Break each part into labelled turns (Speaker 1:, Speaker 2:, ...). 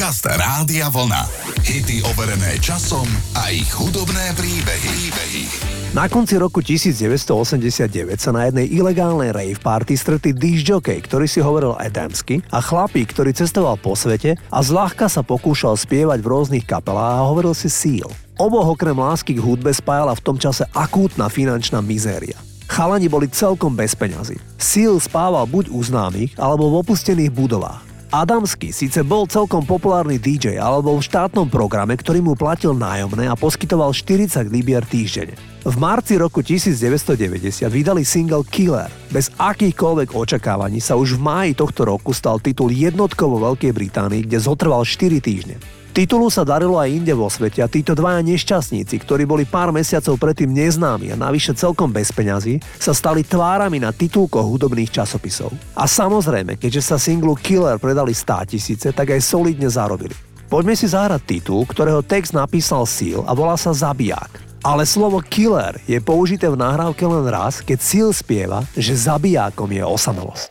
Speaker 1: Podcast Rádia Vlna. Hity overené časom a ich hudobné príbehy. príbehy.
Speaker 2: Na konci roku 1989 sa na jednej ilegálnej rave party stretli disc ktorý si hovoril adamsky a chlapík, ktorý cestoval po svete a zľahka sa pokúšal spievať v rôznych kapelách a hovoril si Seal. Oboch okrem lásky k hudbe spájala v tom čase akútna finančná mizéria. Chalani boli celkom bez peňazí. Seal spával buď u známych, alebo v opustených budovách. Adamsky síce bol celkom populárny DJ alebo v štátnom programe, ktorý mu platil nájomné a poskytoval 40 libier týždenne. V marci roku 1990 vydali single Killer. Bez akýchkoľvek očakávaní sa už v máji tohto roku stal titul jednotkou vo Veľkej Británii, kde zotrval 4 týždne. Titulu sa darilo aj inde vo svete a títo dvaja nešťastníci, ktorí boli pár mesiacov predtým neznámi a navyše celkom bez peňazí, sa stali tvárami na titulkoch hudobných časopisov. A samozrejme, keďže sa singlu Killer predali 100 tisíce, tak aj solidne zarobili. Poďme si zahrať titul, ktorého text napísal Seal a volá sa Zabiják. Ale slovo killer je použité v nahrávke len raz, keď Seal spieva, že zabijákom je osamelosť.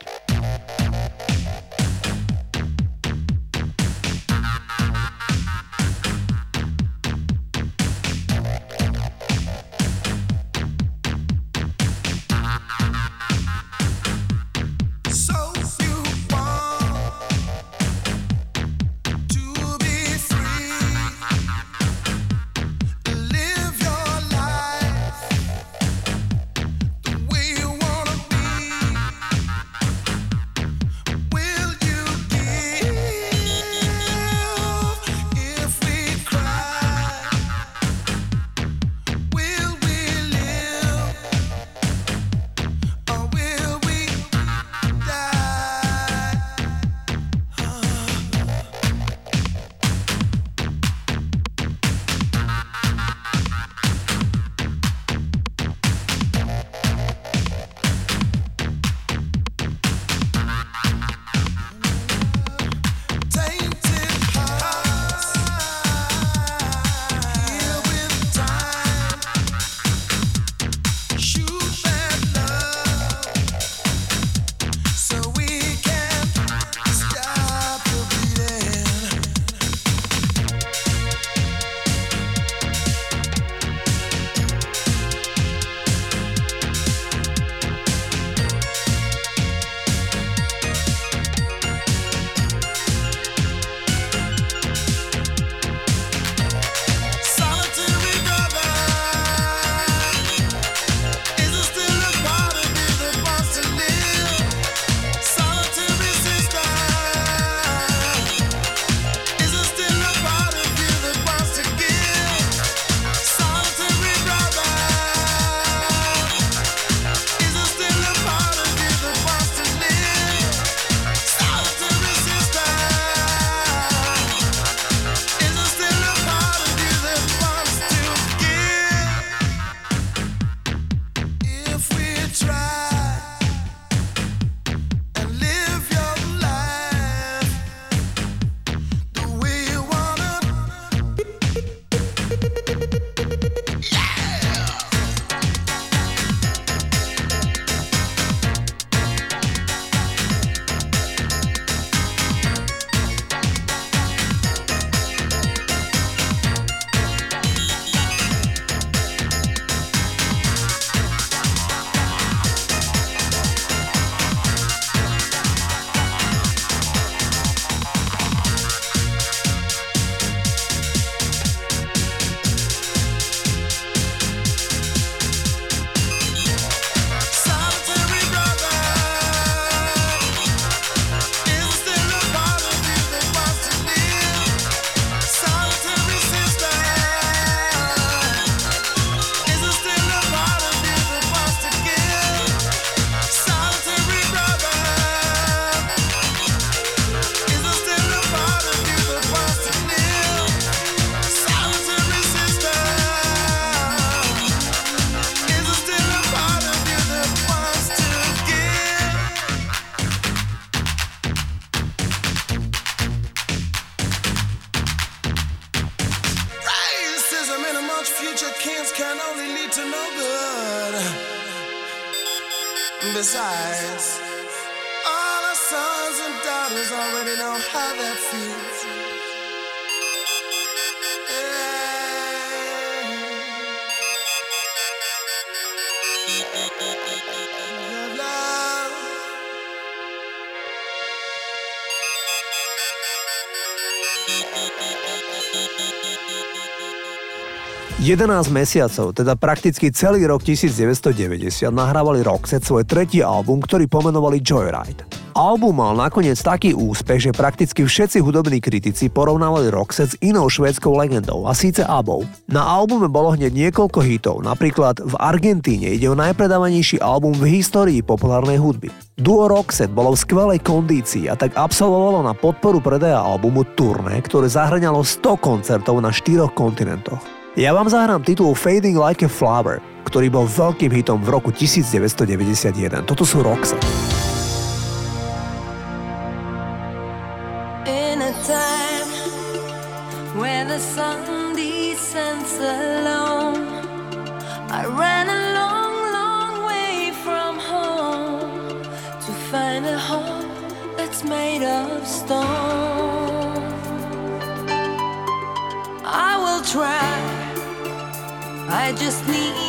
Speaker 3: 11 mesiacov, teda prakticky celý rok 1990, nahrávali Roxette svoj tretí album, ktorý pomenovali Joyride. Album mal nakoniec taký úspech, že prakticky všetci hudobní kritici porovnávali Roxette s inou švédskou legendou, a síce Abou. Na albume bolo hneď niekoľko hitov, napríklad v Argentíne ide o najpredávanejší album v histórii populárnej hudby. Duo Roxette bolo v skvelej kondícii a tak absolvovalo na podporu predaja albumu turné, ktoré zahrňalo 100 koncertov na štyroch kontinentoch. Ja vám zahrám titul Fading Like a Flower, ktorý bol veľkým hitom v roku 1991. Toto sú Roxette. I ran a long, long way from home To find a home that's made of stone I will try I just need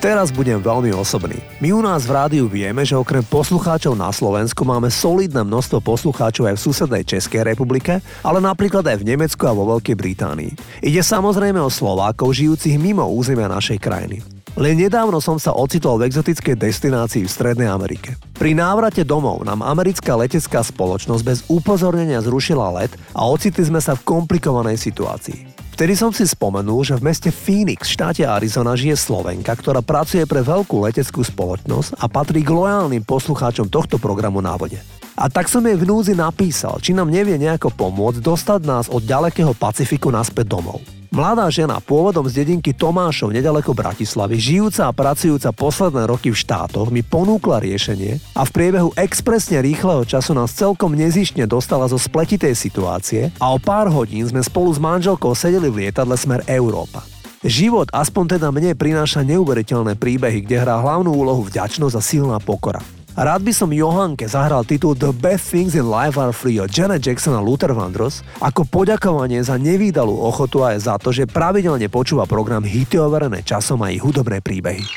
Speaker 3: Teraz budem veľmi osobný. My u nás v rádiu vieme, že okrem poslucháčov na Slovensku máme solidné množstvo poslucháčov aj v susednej Českej republike, ale napríklad aj v Nemecku a vo Veľkej Británii. Ide samozrejme o Slovákov žijúcich mimo územia našej krajiny. Len nedávno som sa ocitol v exotickej destinácii v Strednej Amerike. Pri návrate domov nám americká letecká spoločnosť bez upozornenia zrušila let a ocitli sme sa v komplikovanej situácii. Vtedy som si spomenul, že v meste Phoenix v štáte Arizona žije Slovenka, ktorá pracuje pre veľkú leteckú spoločnosť a patrí k lojálnym poslucháčom tohto programu na vode. A tak som jej v núzi napísal, či nám nevie nejako pomôcť dostať nás od ďalekého Pacifiku naspäť domov.
Speaker 4: Mladá žena pôvodom z dedinky Tomášov nedaleko Bratislavy, žijúca a pracujúca posledné roky v štátoch, mi ponúkla riešenie a v priebehu expresne rýchleho času nás celkom nezištne dostala zo spletitej situácie a o pár hodín sme spolu s manželkou sedeli v lietadle smer Európa. Život, aspoň teda mne, prináša neuveriteľné príbehy, kde hrá hlavnú úlohu vďačnosť a silná pokora. Rád by som Johanke zahral titul The Best Things in Life Are Free od Janet Jackson a Luther Vandross ako poďakovanie za nevýdalú ochotu a aj za to, že pravidelne počúva program Hity overené časom a ich hudobné príbehy.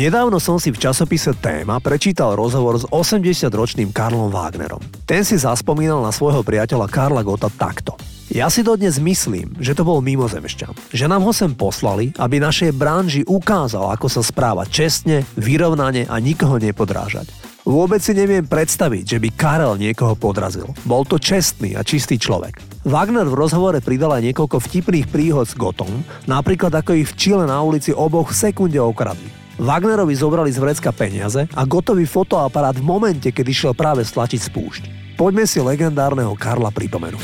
Speaker 4: Nedávno som si v časopise Téma prečítal rozhovor s 80-ročným Karlom Wagnerom. Ten si zaspomínal na svojho priateľa Karla Gota takto. Ja si dodnes myslím, že to bol mimozemšťan. Že nám ho sem poslali, aby našej branži ukázal, ako sa správa čestne, vyrovnane a nikoho nepodrážať.
Speaker 2: Vôbec si neviem predstaviť, že by Karel niekoho podrazil. Bol to čestný a čistý človek. Wagner v rozhovore pridal aj niekoľko vtipných príhod s Gotom, napríklad ako ich v Čile na ulici oboch v sekunde okradli. Wagnerovi zobrali z vrecka peniaze a gotový fotoaparát v momente, keď išiel práve stlačiť spúšť. Poďme si legendárneho Karla pripomenúť.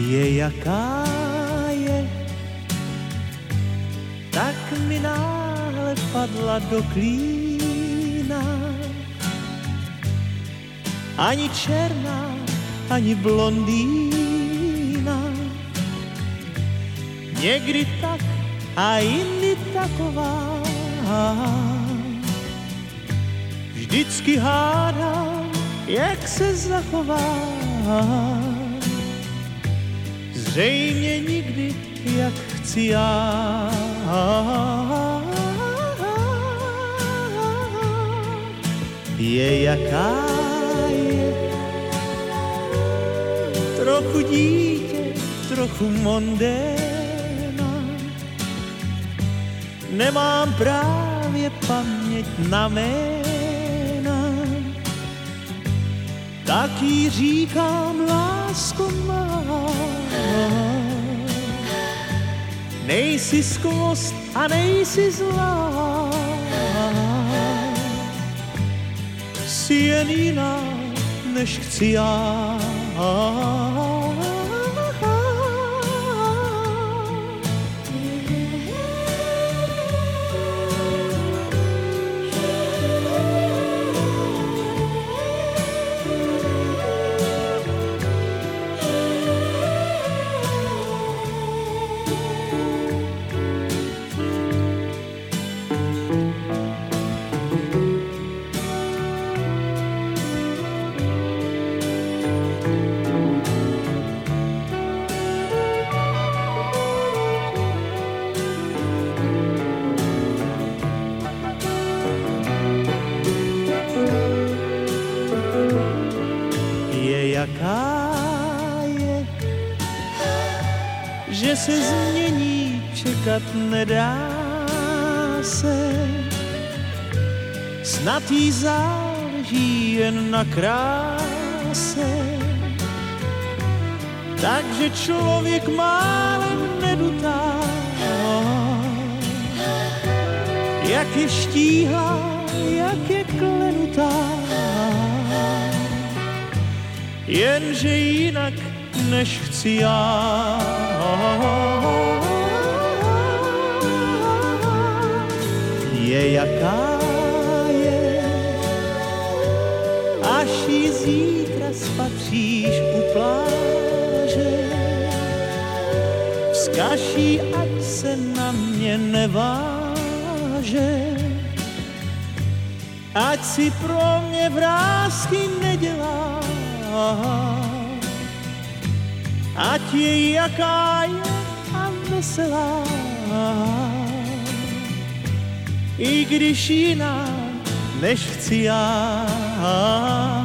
Speaker 5: Je jaká je, tak mi náhle padla do klína. Ani černá, ani blondýna. Někdy tak a jindy taková Vždycky hádám, jak se zachová. Zřejmě nikdy, jak chci já. Je jaká je, trochu dítě, trochu mondéna. Nemám právě paměť na jména, tak jí říkám lásko má. Nejsi skvost a nejsi zlá, jsi jen jiná, než chci já. Čekat nedá se. Snad jí záleží jen na kráse, takže člověk málem nedutá, jak je štíhlá, jak je klenutá jenže jinak než chci já. Je jaká je, až jí zítra spatříš u pláže. Vzkaží, ať se na mě neváže, ať si pro mě vrázky nedělá ať je jaká je a veselá. I když jiná, než chci já.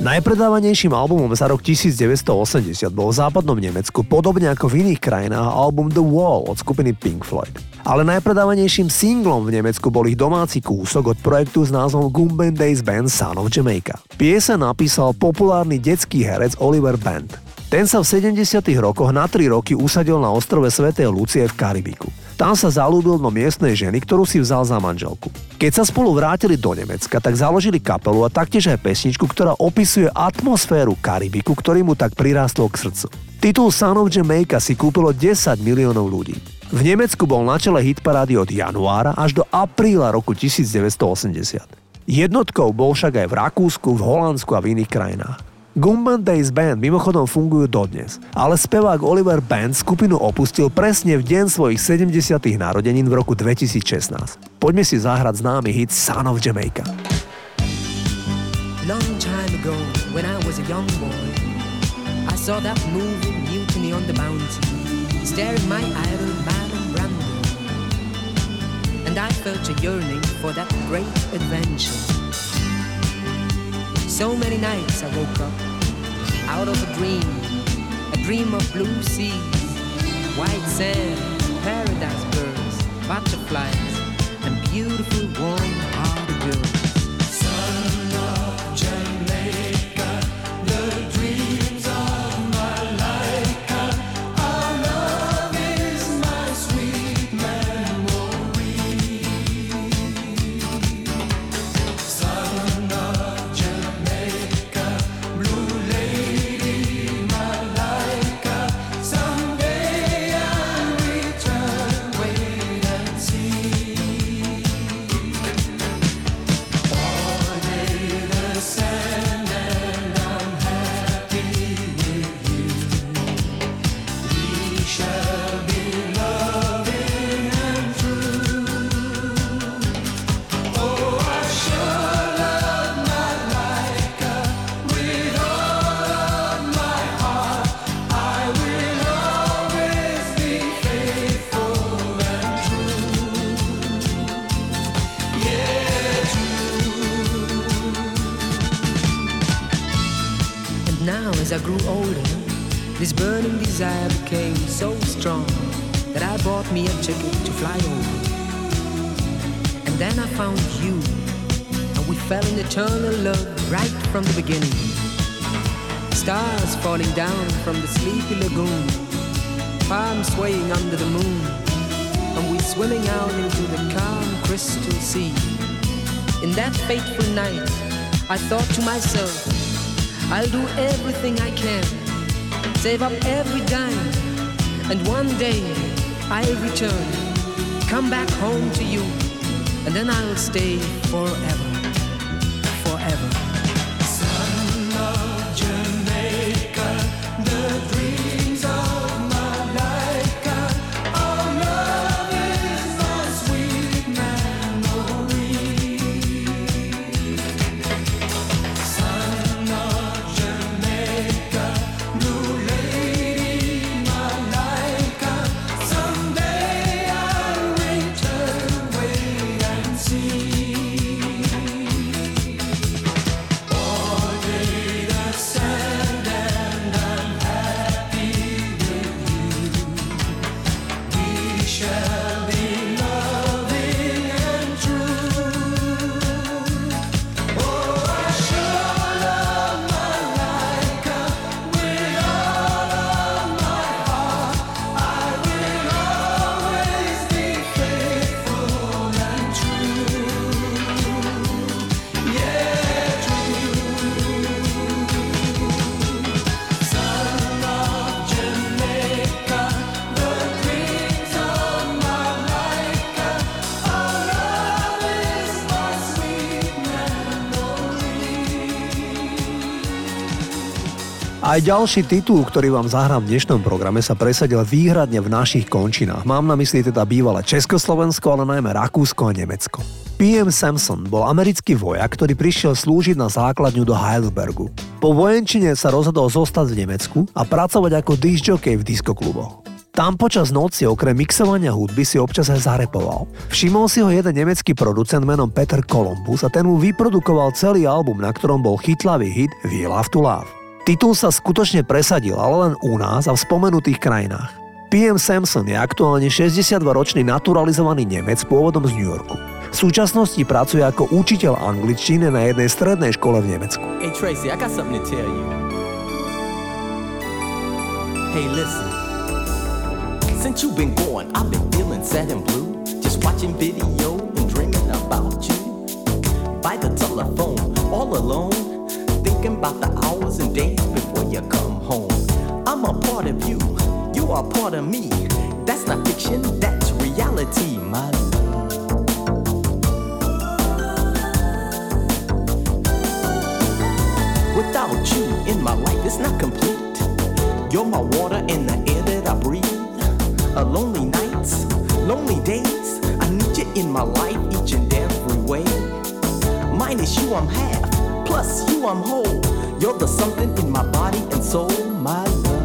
Speaker 2: Najpredávanejším albumom za rok 1980 bol v západnom Nemecku, podobne ako v iných krajinách, album The Wall od skupiny Pink Floyd. Ale najpredávanejším singlom v Nemecku bol ich domáci kúsok od projektu s názvom Gumben Days Band Son of Jamaica. Piese napísal populárny detský herec Oliver Band. Ten sa v 70. rokoch na 3 roky usadil na ostrove Svetej Lucie v Karibiku. Tam sa zalúbil do miestnej ženy, ktorú si vzal za manželku. Keď sa spolu vrátili do Nemecka, tak založili kapelu a taktiež aj pesničku, ktorá opisuje atmosféru Karibiku, ktorý mu tak prirástol k srdcu. Titul Son of Jamaica si kúpilo 10 miliónov ľudí. V Nemecku bol na čele hitparády od januára až do apríla roku 1980. Jednotkou bol však aj v Rakúsku, v Holandsku a v iných krajinách. Gumban Days Band mimochodom fungujú dodnes, ale spevák Oliver Band skupinu opustil presne v deň svojich 70. narodenín v roku 2016. Poďme si zahrať známy hit Son of Jamaica.
Speaker 6: Long time ago, when I was a young boy, I saw that movie Mutiny on the Bounty, staring my idol man and I felt a yearning for that great adventure. So many nights I woke up out of a dream, a dream of blue seas, white sand, paradise birds, butterflies, and beautiful warm-hearted girls. Me a ticket to fly over. And then I found you, and we fell in eternal love right from the beginning. Stars falling down from the sleepy lagoon, palms swaying under the moon, and we swimming out into the calm crystal sea. In that fateful night, I thought to myself, I'll do everything I can, save up every dime, and one day I'll return, come back home to you, and then I'll stay forever.
Speaker 2: Aj ďalší titul, ktorý vám zahrám v dnešnom programe, sa presadil výhradne v našich končinách. Mám na mysli teda bývalé Československo, ale najmä Rakúsko a Nemecko. P.M. Samson bol americký vojak, ktorý prišiel slúžiť na základňu do Heidelbergu. Po vojenčine sa rozhodol zostať v Nemecku a pracovať ako disjockey v diskokluboch. Tam počas noci okrem mixovania hudby si občas aj zarepoval. Všimol si ho jeden nemecký producent menom Peter Columbus a ten mu vyprodukoval celý album, na ktorom bol chytlavý hit We Love to Love. Titul sa skutočne presadil, ale len u nás a v spomenutých krajinách. P.M. Samson je aktuálne 62-ročný naturalizovaný Nemec pôvodom z New Yorku. V súčasnosti pracuje ako učiteľ angličtiny na jednej strednej škole v Nemecku.
Speaker 7: Hey Tracy, I got something to tell you. Hey, listen. Since you've been gone, I've been feeling sad and blue. Just watching video and dreaming about you. By the telephone, all alone, thinking about the hours and days you come home. I'm a part of you, you are part of me. That's not fiction, that's reality, my love. Without you in my life, it's not complete. You're my water and the air that I breathe. A lonely nights, lonely days. I need you in my life each and every way. Minus you, I'm half. Plus you, I'm whole. You're the something in my body and soul, my love.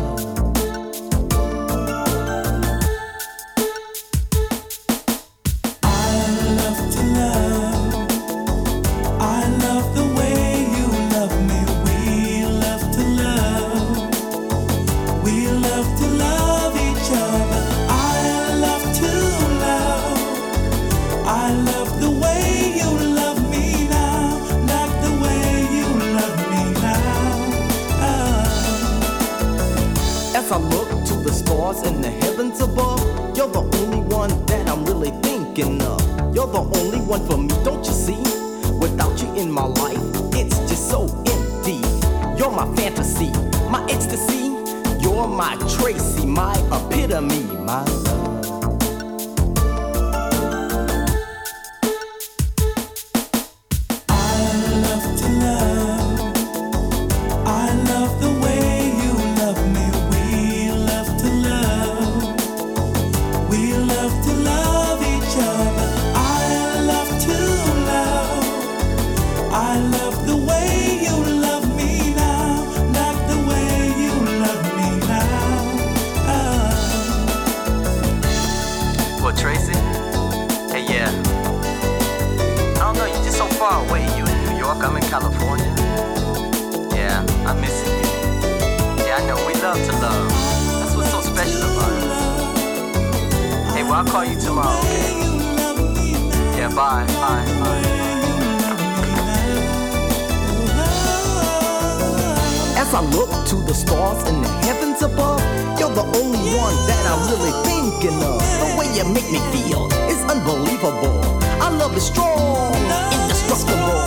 Speaker 7: I look to the stars in the heavens above, you're the only one that I'm really thinking of. The way you make me feel is unbelievable. I love is strong, indestructible.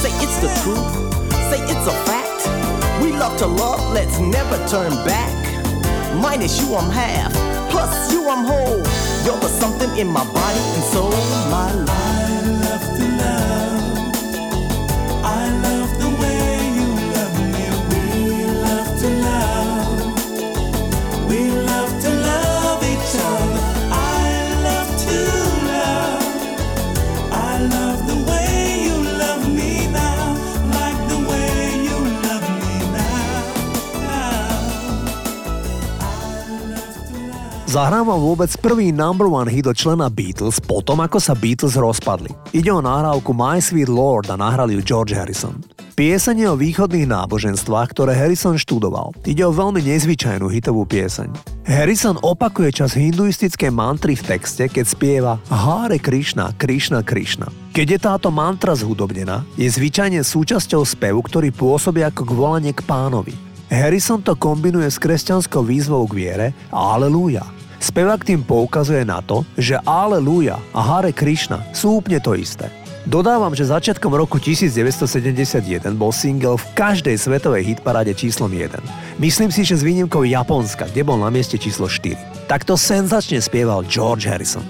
Speaker 7: Say it's the truth, say it's a fact. We love to love, let's never turn back. Minus you, I'm half. Plus you, I'm whole. You're the something in my body and soul,
Speaker 2: my life. Vám vôbec prvý number one hit od člena Beatles potom, ako sa Beatles rozpadli. Ide o nahrávku My Sweet Lord a nahrali ju George Harrison. Pieseň je o východných náboženstvách, ktoré Harrison študoval. Ide o veľmi nezvyčajnú hitovú pieseň. Harrison opakuje čas hinduistické mantry v texte, keď spieva Hare Krishna, Krishna, Krishna. Keď je táto mantra zhudobnená, je zvyčajne súčasťou spevu, ktorý pôsobí ako volanie k pánovi. Harrison to kombinuje s kresťanskou výzvou k viere aleluja. Spevák tým poukazuje na to, že Aleluja a Hare Krishna sú úplne to isté. Dodávam, že začiatkom roku 1971 bol single v každej svetovej hitparáde číslom 1. Myslím si, že s výnimkou Japonska, kde bol na mieste číslo 4. Takto senzačne spieval George Harrison.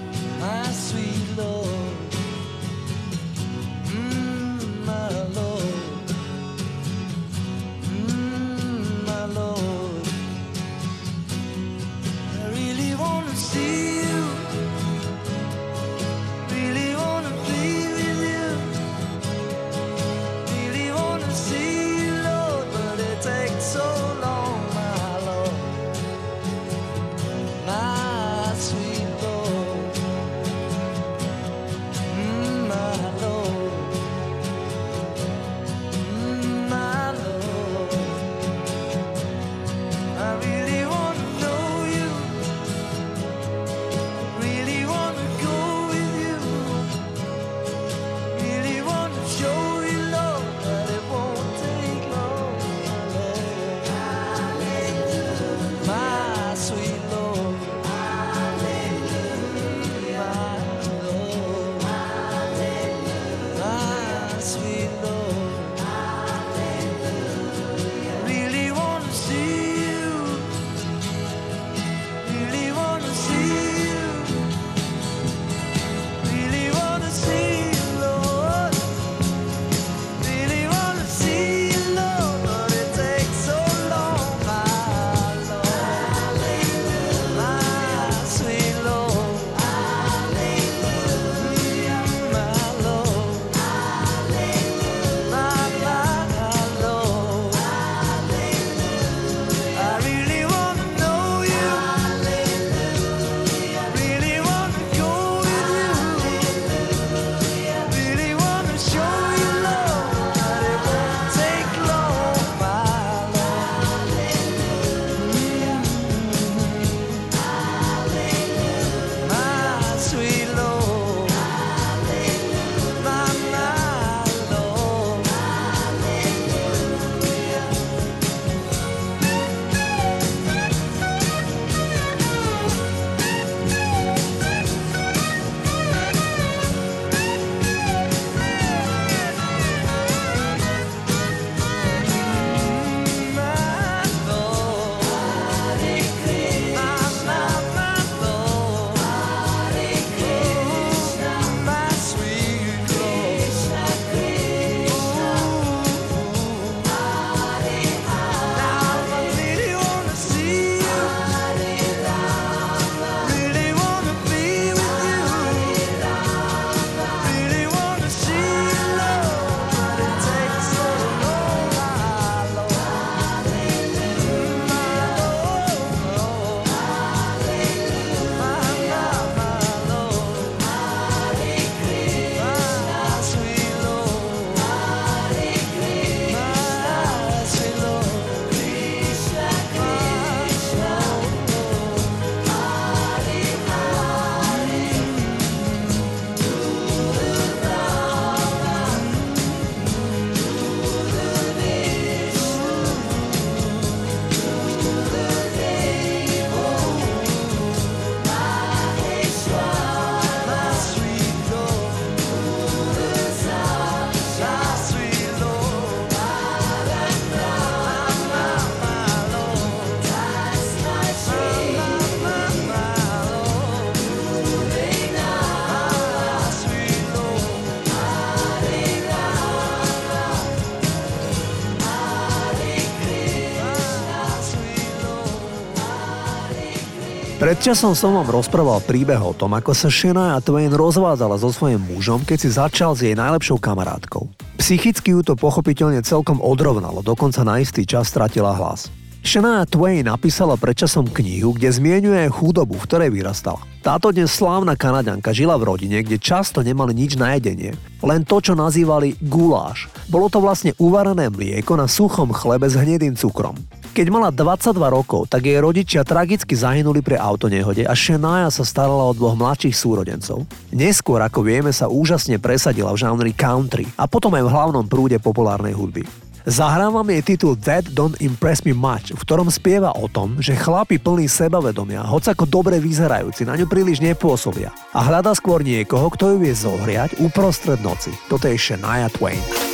Speaker 3: Časom som vám rozprával príbeh o tom, ako sa Shania Twain rozvádzala so svojím mužom, keď si začal s jej najlepšou kamarátkou. Psychicky ju to pochopiteľne celkom odrovnalo, dokonca na istý čas stratila hlas. Shania Twain napísala predčasom knihu, kde zmienuje chudobu, v ktorej vyrastala. Táto dnes slávna Kanaďanka žila v rodine, kde často nemali nič na jedenie. Len to, čo nazývali guláš. Bolo to vlastne uvarené mlieko na suchom chlebe s hnedým cukrom. Keď mala 22 rokov, tak jej rodičia tragicky zahynuli pri autonehode a Shania sa starala o dvoch mladších súrodencov. Neskôr, ako vieme, sa úžasne presadila v žánri country a potom aj v hlavnom prúde populárnej hudby. Zahrávam jej titul That Don't Impress Me Much, v ktorom spieva o tom, že chlapi plní sebavedomia, hoc ako dobre vyzerajúci, na ňu príliš nepôsobia a hľada skôr niekoho, kto ju vie zohriať uprostred noci. Toto je Shania Twain.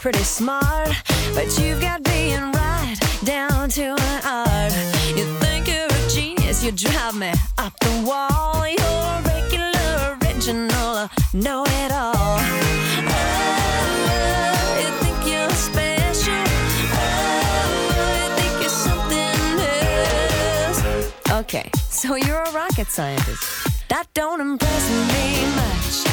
Speaker 3: Pretty smart, but you've got being right down to an art. You think you're a genius, you drive me up the wall. You're regular, original, know it all. Oh, you think you're special? Oh, you think you're something else? Okay, so you're a rocket scientist. That don't impress me much.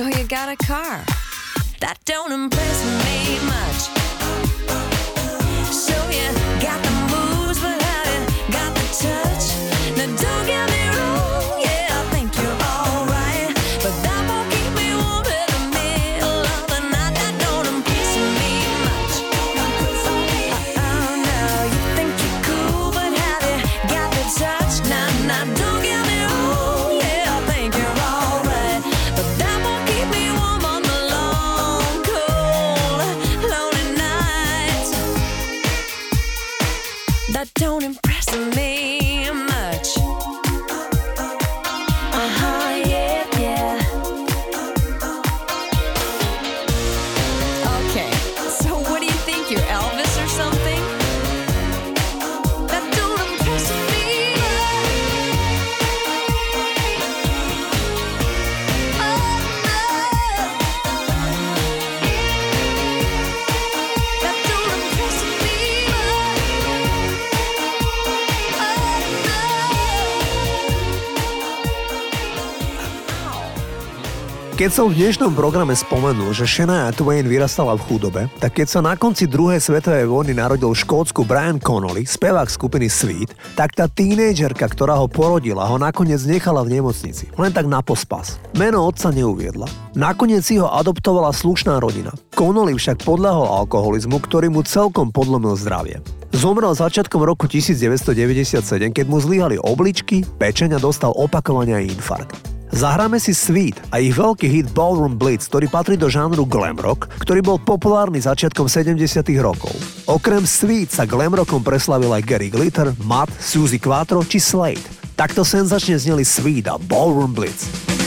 Speaker 3: So you got a car. That don't impress Keď som v dnešnom programe spomenul, že Shania Twain vyrastala v chudobe, tak keď sa na konci druhej svetovej vojny narodil v Škótsku Brian Connolly, spevák skupiny Sweet, tak tá tínejdžerka, ktorá ho porodila, ho nakoniec nechala v nemocnici. Len tak na pospas. Meno otca neuviedla. Nakoniec si ho adoptovala slušná rodina. Connolly však podľahol alkoholizmu, ktorý mu celkom podlomil zdravie.
Speaker 2: Zomrel začiatkom roku 1997, keď mu zlyhali obličky, pečenia dostal opakovania infarkt. Zahráme si Sweet a ich veľký hit Ballroom Blitz, ktorý patrí do žánru glam rock, ktorý bol populárny začiatkom 70 rokov. Okrem Sweet sa glam rockom preslavil aj Gary Glitter, Matt, Suzy Quattro či Slade. Takto senzačne zneli Sweet a Ballroom Blitz.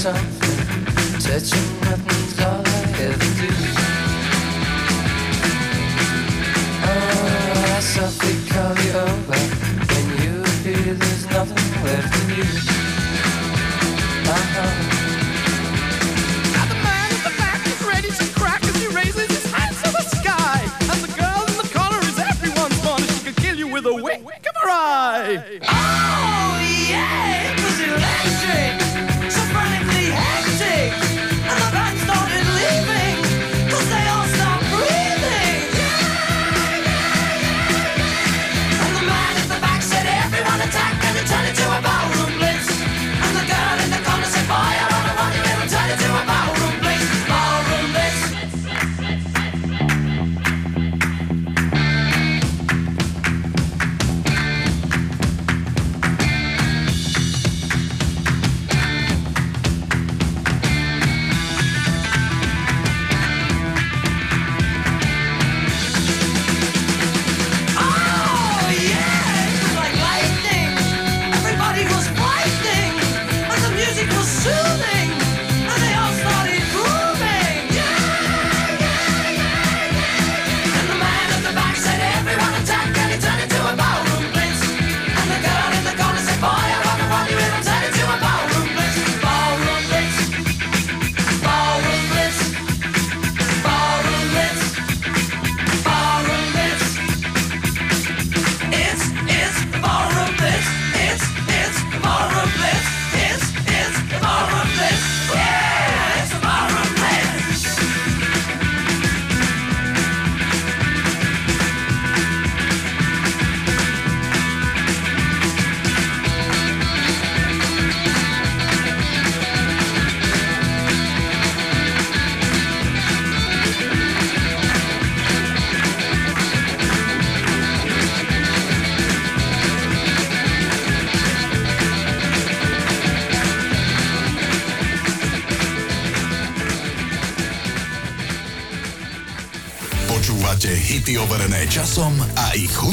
Speaker 3: something touching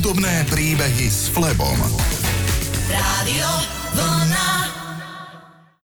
Speaker 1: Hudobné príbehy s Flebom.